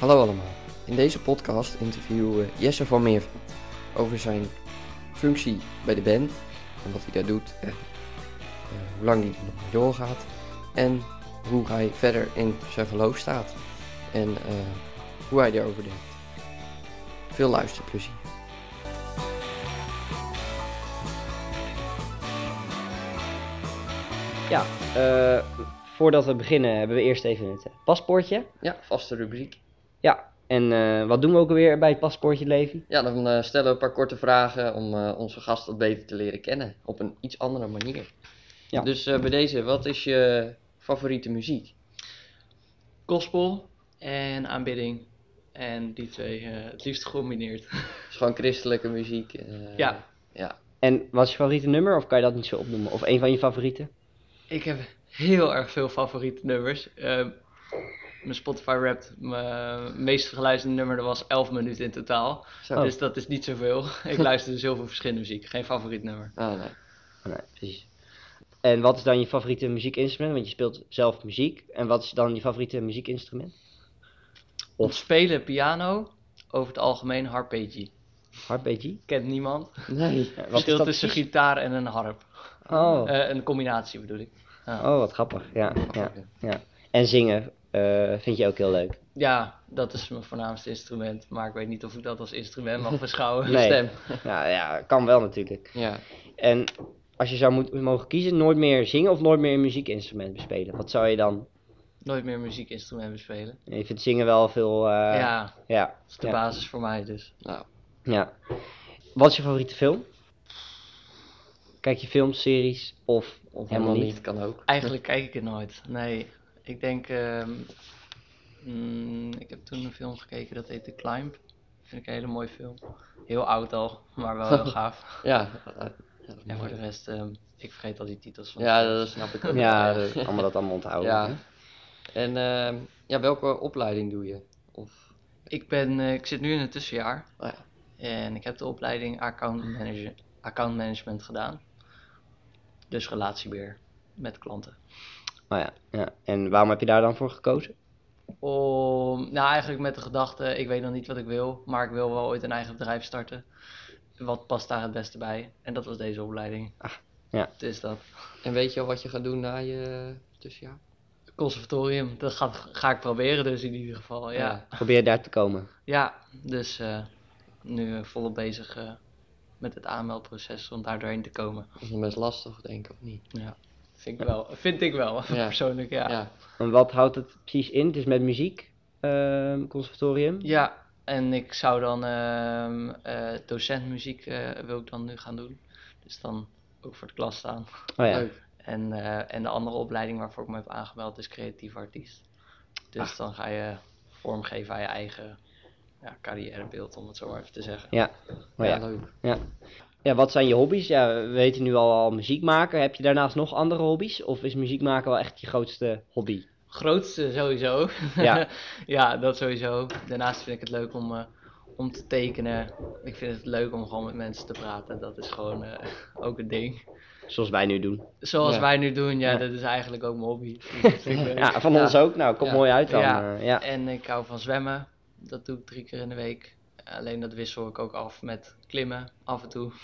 Hallo allemaal. In deze podcast interviewen we Jesse van Meerveld over zijn functie bij de band en wat hij daar doet en eh, hoe lang hij er nog mee doorgaat en hoe hij verder in zijn geloof staat en eh, hoe hij erover denkt. Veel luisterplezier. Ja, eh, voordat we beginnen hebben we eerst even het paspoortje. Ja, vaste rubriek. Ja, en eh, wat doen we ook alweer bij het paspoortje, Levi? Ja, dan eh, stellen we een paar korte vragen om eh, onze gast wat beter te leren kennen op een iets andere manier. Ja. Dus eh, bij deze, wat is je favoriete muziek? gospel en aanbidding. En die twee eh, het liefst gecombineerd. Dus gewoon christelijke muziek. eh, Ja. Ja. En wat is je favoriete nummer, of kan je dat niet zo opnoemen? Of een van je favorieten? Ik heb heel erg veel favoriete nummers. Mijn Spotify Wrapped, mijn meest geluisterde nummer, dat was 11 minuten in totaal. Zo. Dus dat is niet zoveel. Ik luister dus heel veel verschillende muziek. Geen favoriet nummer. Ah, nee. Oh, nee, precies. En wat is dan je favoriete muziekinstrument? Want je speelt zelf muziek. En wat is dan je favoriete muziekinstrument? Of spelen piano, over het algemeen harpeggi. Harpeggi? Kent niemand. Nee. Ja, wat tussen gitaar en een harp. Oh. Eh, een combinatie bedoel ik. Ja. oh, wat grappig. Ja, ja, ja. En zingen eh, vind je ook heel leuk? Ja, dat is mijn voornaamste instrument. Maar ik weet niet of ik dat als instrument mag beschouwen. Nee. Stem. Nou ja, kan wel natuurlijk. Ja. En als je zou moeten mogen kiezen, nooit meer zingen of nooit meer een muziekinstrument bespelen? Wat zou je dan? Nooit meer een muziekinstrument bespelen. Je vindt zingen wel veel. eh, ja, ja. dat is de ja. basis voor mij dus. Nou, Ja. Wat is je favoriete film? Kijk je films, series of of helemaal helemaal niet? niet, kan ook. Eigenlijk kijk ik het nooit. Nee, ik denk... ehm, mm, ik heb toen een film gekeken, dat heet The Climb. Vind ik een hele mooie film. Heel oud al, maar wel heel gaaf. Ja. En voor de rest, ehm, ik vergeet al die titels van Ja, dat snap ik ook. Ja, allemaal dat allemaal onthouden. Ja. En ehm, ja, welke opleiding doe je? Of, Ik, ben, eh, ik zit nu in het tussenjaar. oh ja. En ik heb de opleiding account, manager, account management gedaan. Dus relatiebeheer met klanten. Oh ja, ja. En waarom heb je daar dan voor gekozen? Om, nou eigenlijk met de gedachte, ik weet nog niet wat ik wil, maar ik wil wel ooit een eigen bedrijf starten. Wat past daar het beste bij? En dat was deze opleiding. Ah, ja. Dus dat. En weet je al wat je gaat doen na je tussenjaar? Conservatorium, dat ga ik proberen dus in ieder geval. Ja, ja. Probeer daar te komen. dus eh, nu volop bezig eh, met het aanmeldproces om daar doorheen te komen. Dat is best lastig, denk ik, of niet? Ja, vind ik wel. Vind ik wel, Ja. persoonlijk, ja. Ja. En wat houdt het precies in? Het is met muziek, ehm, conservatorium. Ja, en ik zou dan ehm eh, docent muziek eh, wil ik dan nu gaan doen. Dus dan ook voor de klas staan. Oh ja. Leuk. En, eh, en de andere opleiding waarvoor ik me heb aangemeld is creatief artiest. Dus Ah. dan ga je vormgeven aan je eigen ja, carrièrebeeld, om het zo maar even te zeggen. Ja. Oh ja, ja. leuk. ja, wat zijn je hobby's? Ja, we weten nu al, al muziek maken. Heb je daarnaast nog andere hobby's? Of is muziek maken wel echt je grootste hobby? Grootste sowieso. Ja. ja, dat sowieso. Daarnaast vind ik het leuk om, eh, om te tekenen. Ik vind het leuk om gewoon met mensen te praten. Dat is gewoon eh, ook een ding. Zoals wij nu doen. Zoals Ja. wij nu doen, ja, Ja. dat is eigenlijk ook mijn hobby. Ja, van Ja. ons ook. Nou, komt Ja. mooi uit dan. Ja. eh, ja. En ik hou van zwemmen. Dat doe ik drie keer in de week. Alleen dat wissel ik ook af met klimmen af en toe.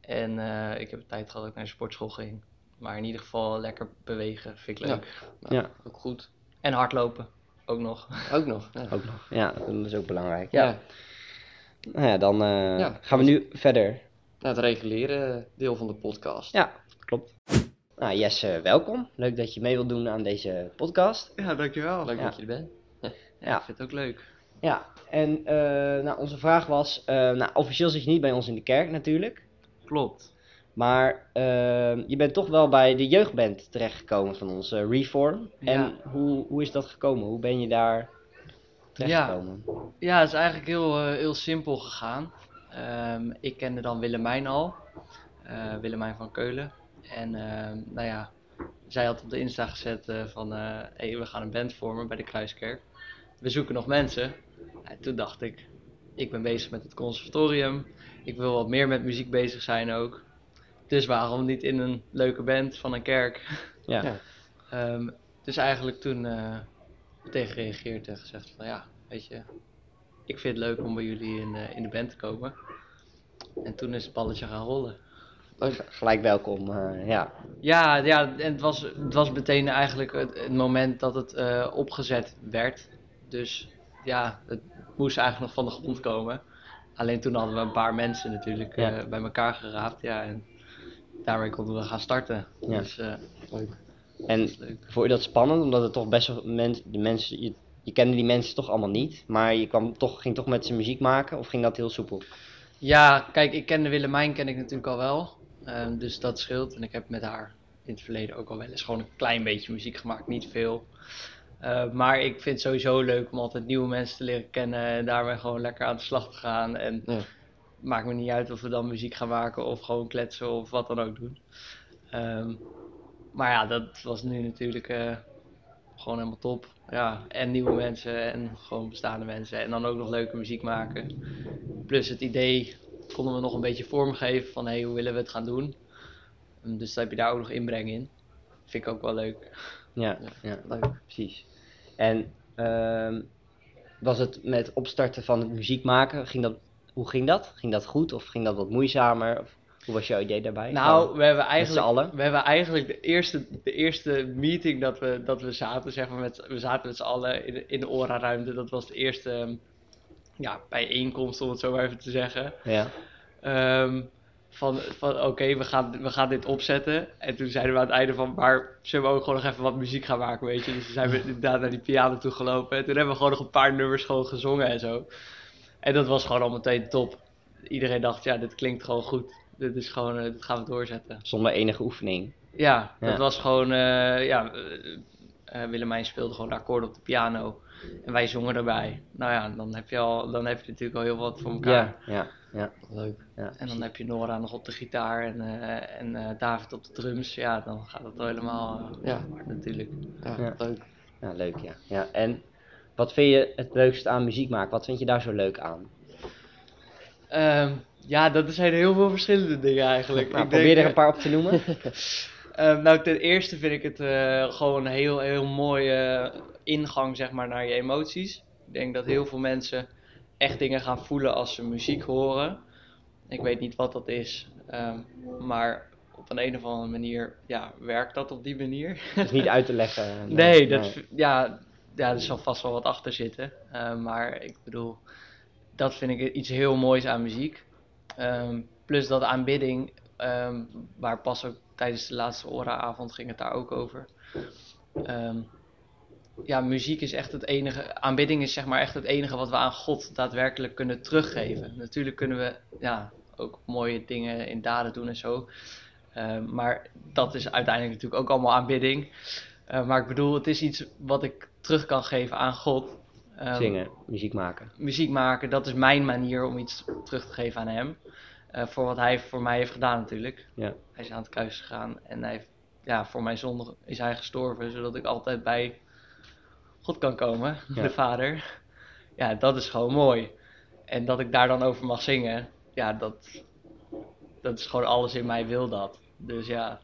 En eh, ik heb een tijd gehad dat ik naar de sportschool ging. Maar in ieder geval lekker bewegen vind ik Ja. leuk. Nou, Ja. Ook goed. En hardlopen ook nog. Ook nog. Ja. Ook nog. Ja, dat is ook belangrijk. Ja. Ja. Nou ja, dan eh, Ja. gaan we nu verder. Nou, het reguliere deel van de podcast. Ja, klopt. Nou, Jesse, welkom. Leuk dat je mee wilt doen aan deze podcast. Ja, dankjewel. Leuk Ja. dat je er bent. Ja, ik vind het ook leuk. Ja, en eh, nou, onze vraag was, eh, nou, officieel zit je niet bij ons in de kerk natuurlijk, Klopt. maar eh, je bent toch wel bij de jeugdband terechtgekomen van ons, eh, Reform. Ja. En hoe, hoe is dat gekomen? Hoe ben je daar terechtgekomen? Ja, het is eigenlijk heel, heel simpel gegaan. Ehm, ik kende dan Willemijn al, Willemijn van Keulen. En ehm, nou ja, zij had op de Insta gezet van, hey, we gaan een band vormen bij de Kruiskerk. We zoeken nog mensen. En toen dacht ik, ik ben bezig met het conservatorium. Ik wil wat meer met muziek bezig zijn ook. Dus waarom niet in een leuke band van een kerk? Ja. Ehm, dus eigenlijk toen eh tegen gereageerd en gezegd van ja, weet je, ik vind het leuk om bij jullie in, de- in de band te komen. En toen is het balletje gaan rollen. Leuk. Gelijk welkom, eh, ja. Ja, ja en het was, het was meteen eigenlijk het, het moment dat het eh, opgezet werd. Dus ja, het moest eigenlijk nog van de grond komen. Alleen toen hadden we een paar mensen natuurlijk eh, Ja. bij elkaar geraapt. Ja, en daarmee konden we gaan starten. Ja. Dus eh, Leuk. En leuk. vond je dat spannend? Omdat het toch best wel mensen, de mensen, je, je kende die mensen toch allemaal niet, maar je kwam toch, ging toch met ze muziek maken of ging dat heel soepel? Ja, kijk, ik kende Willemijn ken ik natuurlijk al wel. Ehm, dus dat scheelt. En ik heb met haar in het verleden ook al wel eens gewoon een klein beetje muziek gemaakt, niet veel. Eh, maar ik vind het sowieso leuk om altijd nieuwe mensen te leren kennen en daarmee gewoon lekker aan de slag te gaan. En Ja. maakt me niet uit of we dan muziek gaan maken of gewoon kletsen of wat dan ook doen. Ehm, maar ja, dat was nu natuurlijk eh, gewoon helemaal top. Ja, en nieuwe mensen en gewoon bestaande mensen en dan ook nog leuke muziek maken. Plus het idee konden we nog een beetje vormgeven van hey, hoe willen we het gaan doen. Um, Dus dan heb je daar ook nog inbreng in. Vind ik ook wel leuk. Ja, Ja. Leuk. precies. En ehm, was het met opstarten van het muziek maken, ging dat, hoe ging dat? Ging dat goed of ging dat wat moeizamer? Of, hoe was jouw idee daarbij? Nou, we hebben eigenlijk, allen? we hebben eigenlijk de eerste, de eerste meeting dat we, dat we zaten, zeg maar, met, we zaten met z'n allen in, de- in de Ora-ruimte. Dat was de eerste ja, bijeenkomst, om het zo maar even te zeggen. Ja, Ehm, van van oké, we, gaan, we gaan dit opzetten. En toen zeiden we aan het einde van, maar zullen we ook gewoon nog even wat muziek gaan maken, weet je. Dus toen zijn we inderdaad naar die piano toe gelopen. En toen hebben we gewoon nog een paar nummers gewoon gezongen en zo. En dat was gewoon al meteen top. Iedereen dacht, ja, dit klinkt gewoon goed. Dit is gewoon, dit gaan we doorzetten. zonder enige oefening. Ja, dat was gewoon, eh, ja, eh, Willemijn speelde gewoon de akkoorden op de piano. En wij zongen erbij. Nou ja, dan heb je, al, dan heb je natuurlijk al heel wat voor elkaar. Ja, ja, ja. Leuk. ja. En dan heb je Nora nog op de gitaar en, eh, en eh, David op de drums. Ja, dan gaat het wel helemaal eh, Ja. hard natuurlijk. Ja, Ja. leuk. Ja, leuk ja. ja. En wat vind je het leukste aan muziek maken? Wat vind je daar zo leuk aan? Ehm, ja, dat zijn heel veel verschillende dingen eigenlijk. Nou, Ik probeer denk, er een paar op te noemen. Ehm, nou, ten eerste vind ik het eh, gewoon een heel, heel mooie ingang zeg maar, naar je emoties. Ik denk dat heel veel mensen echt dingen gaan voelen als ze muziek horen. Ik weet niet wat dat is, ehm, maar op een, een of andere manier ja, werkt dat op die manier. Dat is niet uit te leggen. Nee, dat, Ja, ja, er zal vast wel wat achter zitten. Eh, maar ik bedoel, dat vind ik iets heel moois aan muziek. Ehm, plus dat aanbidding, ehm, waar pas ook tijdens de laatste Ora-avond ging het daar ook over. Ehm, ja, muziek is echt het enige, aanbidding is zeg maar echt het enige wat we aan God daadwerkelijk kunnen teruggeven. Natuurlijk kunnen we ja, ook mooie dingen in daden doen en zo. Ehm, maar dat is uiteindelijk natuurlijk ook allemaal aanbidding. Eh, maar ik bedoel, het is iets wat ik terug kan geven aan God. Ehm, Zingen, muziek maken. Muziek maken, dat is mijn manier om iets terug te geven aan hem. Eh, voor wat hij voor mij heeft gedaan natuurlijk. Ja. Hij is aan het kruis gegaan en hij heeft, ja, voor mijn zonde is hij gestorven, zodat ik altijd bij God kan komen, Ja. de Vader. Ja, dat is gewoon mooi. En dat ik daar dan over mag zingen, ja, dat, dat is gewoon alles in mij wil dat. Dus ja,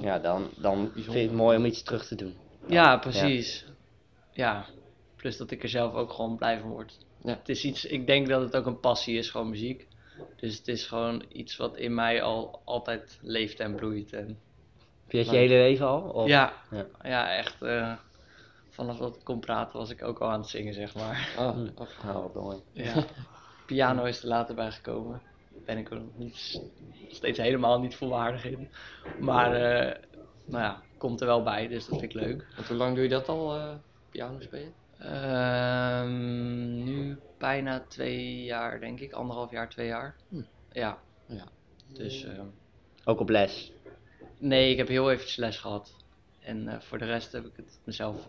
Ja, dan, dan vind je het mooi om iets terug te doen. Ja, precies. Ja. plus dat ik er zelf ook gewoon blij van word. Ja. Het is iets, ik denk dat het ook een passie is, gewoon muziek. Dus het is gewoon iets wat in mij al altijd leeft en bloeit. En, Vind je het je hele leven al? Of? ja, Ja. ja. echt. eh, vanaf dat ik kon praten was ik ook al aan het zingen, zeg maar. Ah, Hm. ah, Nou, wat mooi. Ja. Piano is er later bij gekomen. Daar ben ik er nog niet, steeds helemaal niet volwaardig in. Maar, eh, nou ja, komt er wel bij, dus dat vind ik leuk. Want hoe lang doe je dat al, eh, piano spelen? Ehm, nu bijna twee jaar, denk ik. Anderhalf jaar, twee jaar. Hm. Ja. Ja. Dus, ehm, Ook op les. nee, ik heb heel eventjes les gehad. En eh, voor de rest heb ik het mezelf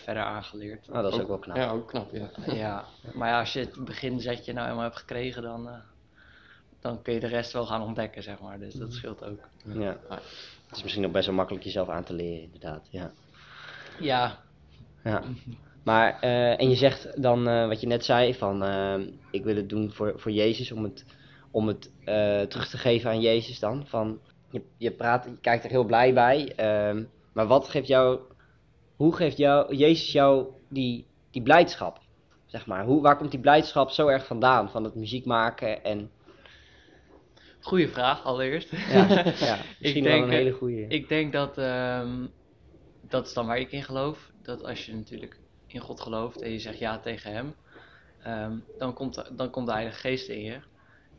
verder aangeleerd. Oh, dat is ook wel knap. Ja, ook knap, ja. ja, maar ja, als je het beginzetje nou helemaal hebt gekregen, dan, eh, dan kun je de rest wel gaan ontdekken, zeg maar. Dus dat scheelt ook. Ja. Het is misschien ook best wel makkelijk jezelf aan te leren, inderdaad. Ja. Ja, ja. Maar, eh, en je zegt dan eh, wat je net zei, van ik wil het doen voor, voor Jezus, om het, om het terug te geven aan Jezus dan. Van, je, je, praat, je kijkt er heel blij bij, maar wat geeft jou, hoe geeft jou, Jezus jou die, die blijdschap? zeg maar. Hoe, waar komt die blijdschap zo erg vandaan? Van het muziek maken en... Goeie vraag allereerst. Ja, ja misschien wel denk, een eh, hele goede. Ik denk dat, ehm, dat is dan waar ik in geloof, dat als je natuurlijk in God gelooft en je zegt ja tegen Hem, ehm, dan, komt, de- dan komt de Heilige Geest in je.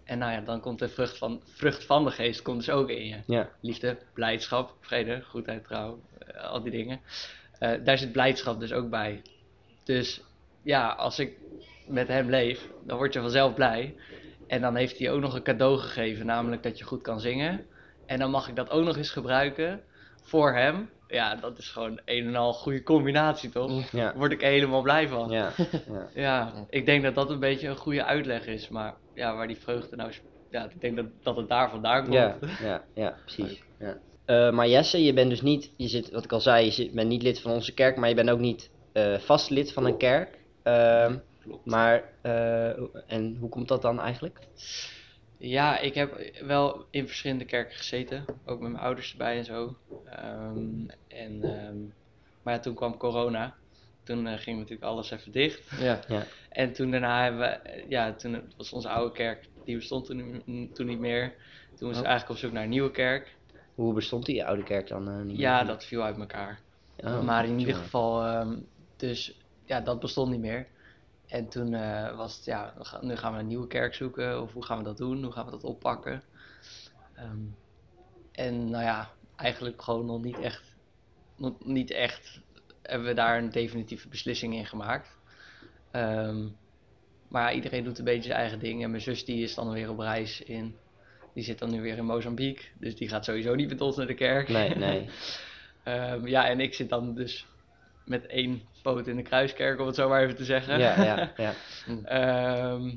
En nou ja, dan komt de vrucht van, vrucht van de Geest komt dus ook in je. Ja, Liefde, blijdschap, vrede, goedheid, trouw, eh, al die dingen. Eh, daar zit blijdschap dus ook bij. Dus ja, als ik met hem leef, dan word je vanzelf blij. En dan heeft hij ook nog een cadeau gegeven, namelijk dat je goed kan zingen. En dan mag ik dat ook nog eens gebruiken voor hem. Ja, dat is gewoon een en al goede combinatie, toch? Ja, Daar word ik helemaal blij van. ja, ja. Ja, ik denk dat dat een beetje een goede uitleg is. Maar ja, waar die vreugde nou... is- Ja, ik denk dat, dat het daar vandaan komt. Ja, ja, ja, precies. Ja. Eh, maar Jesse, je bent dus niet, je zit, wat ik al zei, je zit, bent niet lid van onze kerk, maar je bent ook niet eh, vast lid van een kerk. Ehm, Klopt. maar, eh, en hoe komt dat dan eigenlijk? Ja, ik heb wel in verschillende kerken gezeten, ook met mijn ouders erbij en zo. Ehm, en, ehm, maar ja, toen kwam corona. Toen ging natuurlijk alles even dicht. Ja. En toen daarna hebben we, ja, toen was onze oude kerk, die bestond toen, niet- toen niet meer. Toen was Oh. we eigenlijk op zoek naar een nieuwe kerk. Hoe bestond die oude kerk dan? eh, niet Ja, meer? dat viel uit elkaar. Oh, maar in ieder geval, ehm, dus ja, dat bestond niet meer. En toen eh, was het, ja, nu gaan we een nieuwe kerk zoeken. Of hoe gaan we dat doen? Hoe gaan we dat oppakken? Ehm, en nou ja, eigenlijk gewoon nog niet echt, nog niet echt hebben we daar een definitieve beslissing in gemaakt. Ehm, maar iedereen doet een beetje zijn eigen ding. En mijn zus die is dan weer op reis in, die zit dan nu weer in Mozambique. Dus die gaat sowieso niet met ons naar de kerk. Nee, nee. Ehm, ja, en ik zit dan dus met één poot in de kruiskerk, om het zo maar even te zeggen. Ja, ja, ja. Ehm,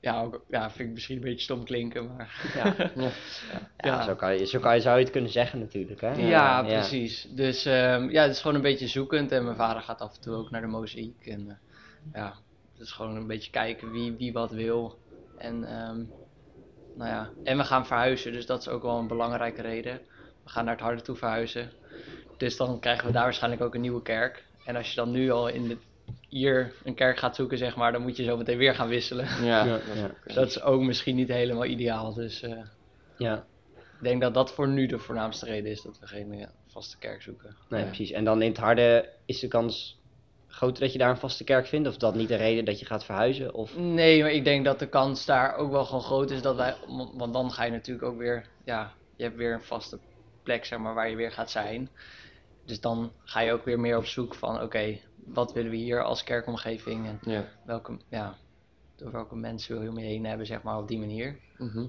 ja, ook, ja, vind ik misschien een beetje stom klinken, maar... Ja, Ja. ja, Zo, kan je, zo kan je, zou je het kunnen zeggen natuurlijk. Hè? Ja, precies. Dus ehm, ja, het is gewoon een beetje zoekend. En mijn vader gaat af en toe ook naar de mozaïek. En eh, ja, het is gewoon een beetje kijken wie, wie wat wil. En, nou ja. en we gaan verhuizen, dus dat is ook wel een belangrijke reden. We gaan naar het harde toe verhuizen. Dus dan krijgen we daar waarschijnlijk ook een nieuwe kerk. En als je dan nu al in de, hier een kerk gaat zoeken, zeg maar, dan moet je zo meteen weer gaan wisselen. Ja, Ja, dat is ja. ook, eh, Dat is ook misschien niet helemaal ideaal. Dus eh, Ja, ik denk dat dat voor nu de voornaamste reden is dat we geen eh, vaste kerk zoeken. nee, Ja. precies. En dan in het harde is de kans groter dat je daar een vaste kerk vindt? Of dat niet de reden dat je gaat verhuizen? Of... Nee, maar ik denk dat de kans daar ook wel gewoon groot is dat wij, want dan ga je natuurlijk ook weer, ja, je hebt weer een vaste plek zeg maar waar je weer gaat zijn. Dus dan ga je ook weer meer op zoek van, oké, wat willen we hier als kerkomgeving en Ja. welke, ja, door welke mensen wil je om je heen hebben zeg maar op die manier. Mhm.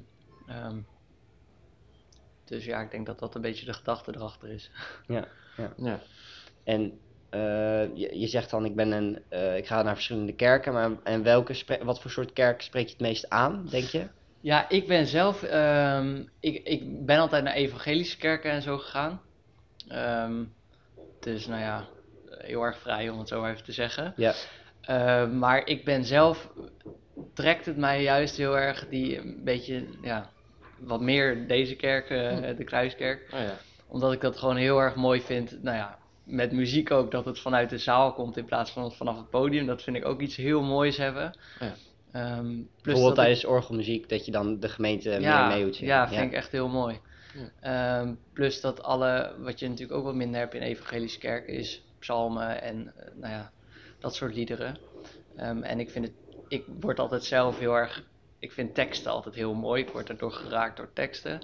Ehm, dus ja, ik denk dat dat een beetje de gedachte erachter is. Ja. En eh, je, je zegt dan, ik, ben een, eh, ik ga naar verschillende kerken, maar en welke wat voor soort kerk spreek je het meest aan, denk je? Ja, ik ben zelf, ehm, ik, ik ben altijd naar evangelische kerken en zo gegaan. Ehm, dus nou ja, heel erg vrij om het zo even te zeggen. Ja. Ehm, maar ik ben zelf, trekt het mij juist heel erg die een beetje, ja, wat meer deze kerk, eh, de Kruiskerk. Oh ja. Omdat ik dat gewoon heel erg mooi vind. Nou ja, met muziek ook, dat het vanuit de zaal komt in plaats van vanaf het podium. Dat vind ik ook iets heel moois hebben. Ja. Ehm, plus Bijvoorbeeld ik- tijdens orgelmuziek, dat je dan de gemeente ja, meer mee moet zingen. Ja, vind ik echt heel mooi. Ja. Ehm, plus dat alle, wat je natuurlijk ook wat minder hebt in evangelische kerken, is psalmen en eh, nou ja, dat soort liederen. Ehm, en ik vind het, ik word altijd zelf heel erg, ik vind teksten altijd heel mooi. Ik word daardoor geraakt door teksten.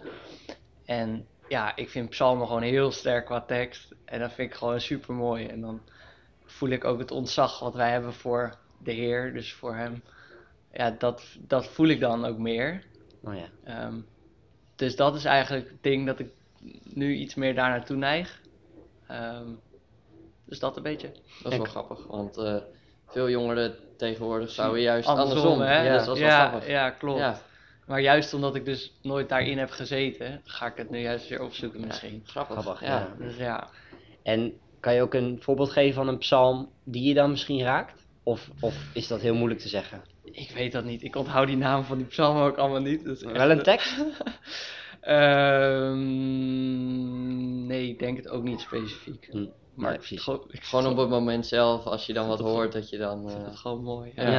En ja, ik vind psalmen gewoon heel sterk qua tekst. En dat vind ik gewoon super mooi. En dan voel ik ook het ontzag wat wij hebben voor de Heer, dus voor Hem. Ja, dat, dat voel ik dan ook meer. Oh ja. Ehm, dus dat is eigenlijk het ding dat ik nu iets meer daar naartoe neig. Ehm, dus dat een beetje. Dat is wel grappig, want eh, veel jongeren tegenwoordig zouden juist Andersom, andersom. hè? Ja, dus dat is wel ja, grappig. ja, klopt. Ja, Maar juist omdat ik dus nooit daarin heb gezeten, ga ik het nu juist weer opzoeken misschien. grappig. Grappig, ja. ja. Dus ja. En kan je ook een voorbeeld geven van een psalm die je dan misschien raakt? Of, of is dat heel moeilijk te zeggen? Ik weet dat niet. Ik onthoud die namen van die psalmen ook allemaal niet. Dat is echt- Wel een tekst? Ehm, nee, ik denk het ook niet specifiek. Hm. Maar ik- precies. Gewoon, ik Gewoon op het moment zelf, als je dan wat hoort, dat je dan... ik vind eh, het gewoon mooi. Ja.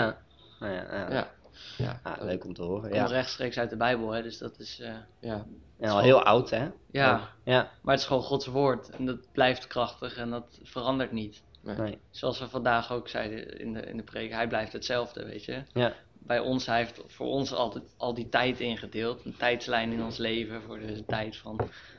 Ja. Ja. Ja, Ah, leuk om te horen. Komt Ja. rechtstreeks uit de Bijbel, hè, dus dat is, eh, ja, En al heel oud, hè? ja, Ja. maar het is gewoon Gods woord en dat blijft krachtig en dat verandert niet. Nee. Zoals we vandaag ook zeiden in de, in de preek, hij blijft hetzelfde, weet je. Ja. Bij ons, hij heeft voor ons altijd al die tijd ingedeeld. Een tijdslijn in ons leven, voor de tijd van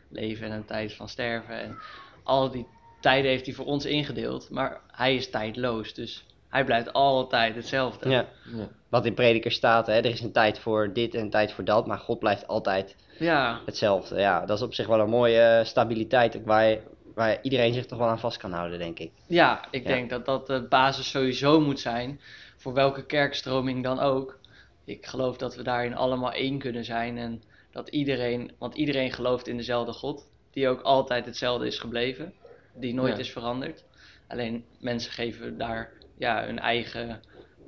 leven en een tijd van sterven. En al die tijden heeft hij voor ons ingedeeld, maar hij is tijdloos, dus hij blijft altijd hetzelfde. ja. ja. Wat in prediker staat, hè? er is een tijd voor dit en een tijd voor dat, maar God blijft altijd Ja, hetzelfde. Ja, dat is op zich wel een mooie eh, stabiliteit ook waar, je- waar iedereen zich toch wel aan vast kan houden, denk ik. ja ik Ja. denk dat dat de basis sowieso moet zijn, voor welke kerkstroming dan ook. Ik geloof dat we daarin allemaal één kunnen zijn en dat iedereen, want iedereen gelooft in dezelfde God, die ook altijd hetzelfde is gebleven, die nooit Ja. is veranderd. Alleen mensen geven daar ja, hun eigen,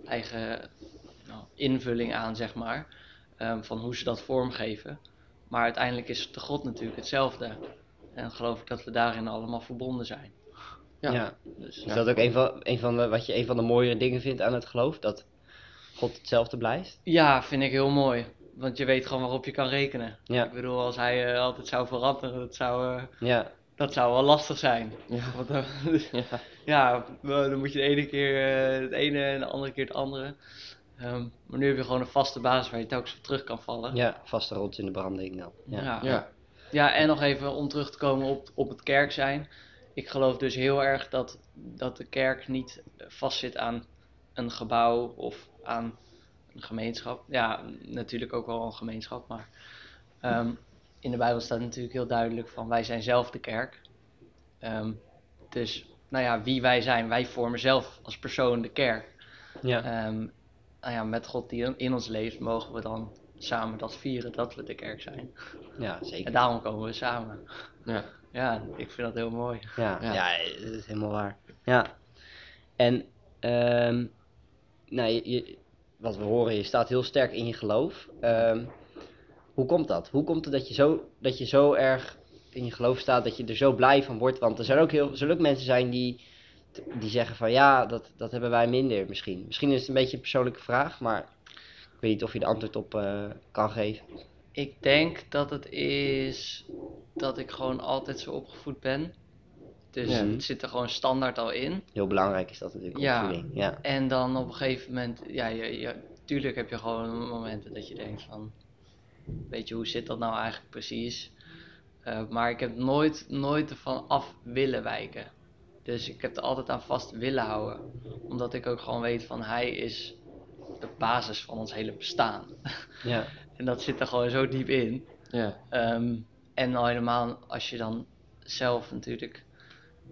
eigen nou, invulling aan, zeg maar, ehm, van hoe ze dat vormgeven. Maar uiteindelijk is de God natuurlijk hetzelfde. En geloof ik dat we daarin allemaal verbonden zijn. Ja. Ja. Dus, Is dat ook een van, een van de, wat je een van de mooiere dingen vindt aan het geloof? Dat God hetzelfde blijft? Ja, vind ik heel mooi. Want je weet gewoon waarop je kan rekenen. Ja. Ik bedoel, als hij eh, altijd zou veranderen, dat zou, eh, Ja. Dat zou wel lastig zijn. Ja. Want, dan- Ja. ja, dan moet je de ene keer eh, het ene en de andere keer het andere. Ehm, maar nu heb je gewoon een vaste basis waar je telkens op terug kan vallen. ja, vaste rots in de branding dan. Ja. Ja. Ja. Ja, en nog even om terug te komen op, op het kerk zijn. Ik geloof dus heel erg dat, dat de kerk niet vastzit aan een gebouw of aan een gemeenschap. Ja, natuurlijk ook wel een gemeenschap, maar ehm, in de Bijbel staat natuurlijk heel duidelijk van wij zijn zelf de kerk. Ehm, dus, nou ja, wie wij zijn, wij vormen zelf als persoon de kerk. Ja. Ehm, nou ja, met God die in ons leeft, mogen we dan samen dat vieren dat we de kerk zijn. ja, zeker. En daarom komen we samen. Ja. Ja, ik vind dat heel mooi. Ja, Ja. ja. dat is helemaal waar. Ja. En, ehm nou, je, je- wat we horen, je staat heel sterk in je geloof. Ehm, hoe komt dat? Hoe komt het dat je, zo, dat je zo erg in je geloof staat, dat je er zo blij van wordt? Want er zijn ook, heel, zullen ook mensen zijn die, die zeggen van ja, dat, dat hebben wij minder misschien. Misschien is het een beetje een persoonlijke vraag, maar ik weet niet of je er antwoord op eh, kan geven. Ik denk dat het is dat ik gewoon altijd zo opgevoed ben. Dus Ja. het zit er gewoon standaard al in. Heel belangrijk is dat natuurlijk, Ja. opvoeding. Ja. En dan op een gegeven moment, ja, je, je, tuurlijk heb je gewoon momenten dat je denkt van, weet je, hoe zit dat nou eigenlijk precies? Eh, maar ik heb nooit, nooit ervan af willen wijken. Dus ik heb er altijd aan vast willen houden. Omdat ik ook gewoon weet van, hij is de basis van ons hele bestaan. Ja. En dat zit er gewoon zo diep in. Ja. Ehm, en al helemaal als je dan zelf natuurlijk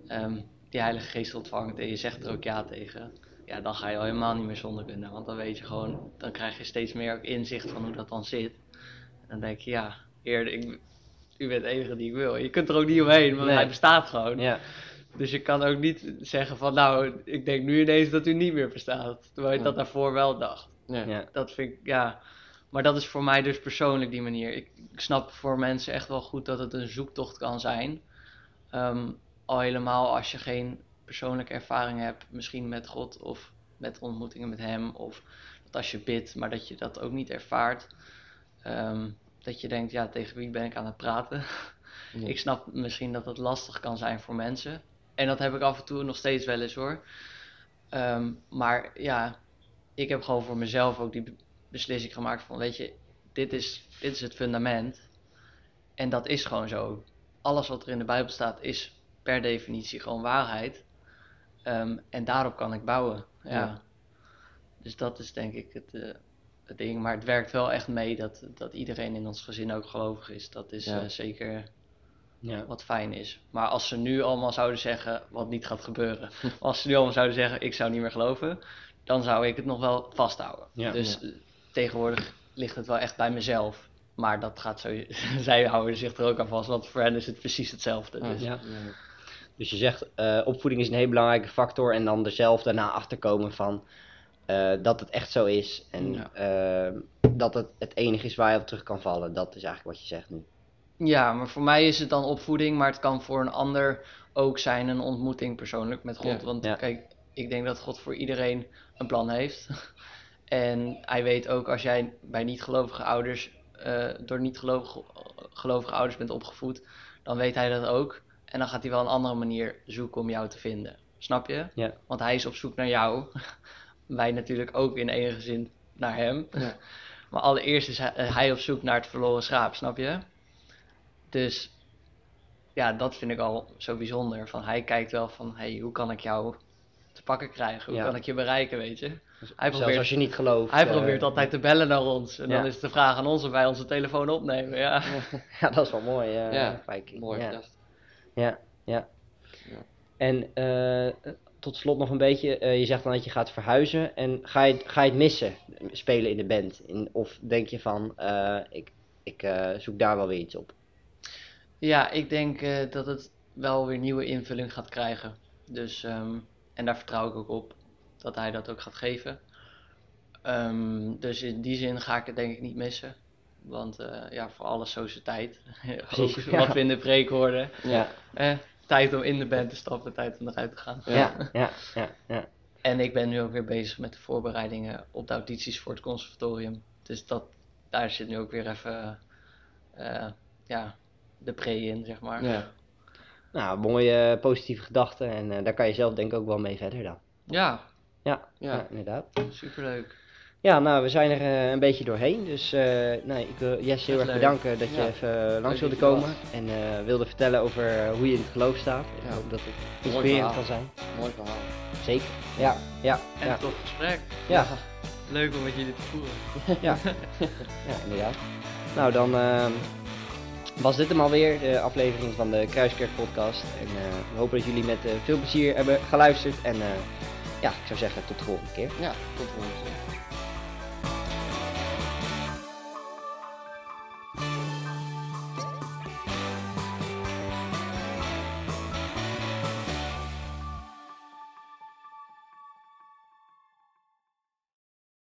ehm, die Heilige Geest ontvangt en je zegt er ook ja tegen, ja, dan ga je al helemaal niet meer zonder kunnen. Want dan weet je gewoon, dan krijg je steeds meer ook inzicht van hoe dat dan zit. Dan denk je, ja, Heer, ik, u bent de enige die ik wil. Je kunt er ook niet omheen, want Nee. hij bestaat gewoon. Ja. Dus je kan ook niet zeggen van, nou, ik denk nu ineens dat u niet meer bestaat. Terwijl je dat daarvoor wel dacht Ja. Dat vind ik, ja. Maar dat is voor mij dus persoonlijk die manier. Ik, ik snap voor mensen echt wel goed dat het een zoektocht kan zijn. Ehm, al helemaal als je geen persoonlijke ervaring hebt, misschien met God of met ontmoetingen met Hem. Of dat als je bidt, maar dat je dat ook niet ervaart. Ehm, dat je denkt, ja, tegen wie ben ik aan het praten? Ja. Ik snap misschien dat het lastig kan zijn voor mensen. En dat heb ik af en toe nog steeds wel eens hoor. Ehm, maar ja, ik heb gewoon voor mezelf ook die be- beslissing gemaakt van, weet je, dit is, dit is het fundament. En dat is gewoon zo. Alles wat er in de Bijbel staat is per definitie gewoon waarheid. Ehm, en daarop kan ik bouwen. Ja. Ja. Dus dat is denk ik het, eh, het ding. Maar het werkt wel echt mee dat, dat iedereen in ons gezin ook gelovig is. Dat is Ja. eh, zeker Ja. wat fijn is. Maar als ze nu allemaal zouden zeggen, wat niet gaat gebeuren, als ze nu allemaal zouden zeggen, ik zou niet meer geloven, dan zou ik het nog wel vasthouden. Ja. dus eh, tegenwoordig ligt het wel echt bij mezelf. Maar dat gaat zo, zij houden zich er ook aan vast, want voor hen is het precies hetzelfde. Dus, Ja. Dus je zegt, eh, opvoeding is een hele belangrijke factor en dan er zelf daarna achterkomen van eh, dat het echt zo is en Ja. eh, dat het het enige is waar je op terug kan vallen. Dat is eigenlijk wat je zegt nu. Ja, maar voor mij is het dan opvoeding, maar het kan voor een ander ook zijn een ontmoeting persoonlijk met God. Ja. Want Ja. kijk, ik denk dat God voor iedereen een plan heeft. en hij weet ook als jij bij niet-gelovige ouders, eh, door niet-gelovige gelovige ouders bent opgevoed, dan weet hij dat ook. En dan gaat hij wel een andere manier zoeken om jou te vinden. Snap je? Ja. Want hij is op zoek naar jou. Wij natuurlijk ook in enige zin naar hem. Ja. Maar allereerst is hij, hij op zoek naar het verloren schaap, snap je? Dus ja, dat vind ik al zo bijzonder. Van hij kijkt wel van, hey, hoe kan ik jou te pakken krijgen? Hoe Ja. kan ik je bereiken, weet je? Hij Zelfs probeert, als je niet gelooft. hij eh, probeert altijd te bellen naar ons. En ja. dan is het de vraag aan ons of wij onze telefoon opnemen. Ja, Ja, dat is wel mooi. eh Ja, Viking. Mooi. Ja. Ja. Ja, ja. Ja. En eh, tot slot nog een beetje, eh, je zegt dan dat je gaat verhuizen. En ga je, ga je het missen, spelen in de band? In, of denk je van, eh, ik, ik eh, zoek daar wel weer iets op? ja ik denk dat het wel weer nieuwe invulling gaat krijgen. Dus, ehm, en daar vertrouw ik ook op dat hij dat ook gaat geven. Ehm, dus in die zin ga ik het denk ik niet missen. Want ja, voor alles zo zijn tijd. ook ja. wat we in de preek hoorden. Ja, tijd om in de band te stappen, tijd om eruit te gaan. ja, ja, ja. ja, En ik ben nu ook weer bezig met de voorbereidingen op de audities voor het conservatorium. Dus dat, daar zit nu ook weer even eh, ja, de pre in, zeg maar. Ja. Nou, mooie positieve gedachten. En eh, daar kan je zelf denk ik ook wel mee verder dan. Ja, Ja, Ja. ja. inderdaad. superleuk. Ja, nou, we zijn er eh, een beetje doorheen. Dus eh nee, ik wil Jess heel erg leuk. bedanken dat je Ja. even eh, langs wilde komen. En wilde vertellen over hoe je in het geloof staat. Ik hoop dat het inspirerend kan zijn. Mooi verhaal. Zeker. Ja, ja, En ja. een tof gesprek. Ja, Leuk om met jullie te voeren. ja. ja, inderdaad. Nou, dan ehm, was dit hem alweer, de aflevering van de Kruiskerk podcast. En we hopen dat jullie met veel plezier hebben geluisterd. En ja, ik zou zeggen tot de volgende keer. Ja, tot de volgende keer.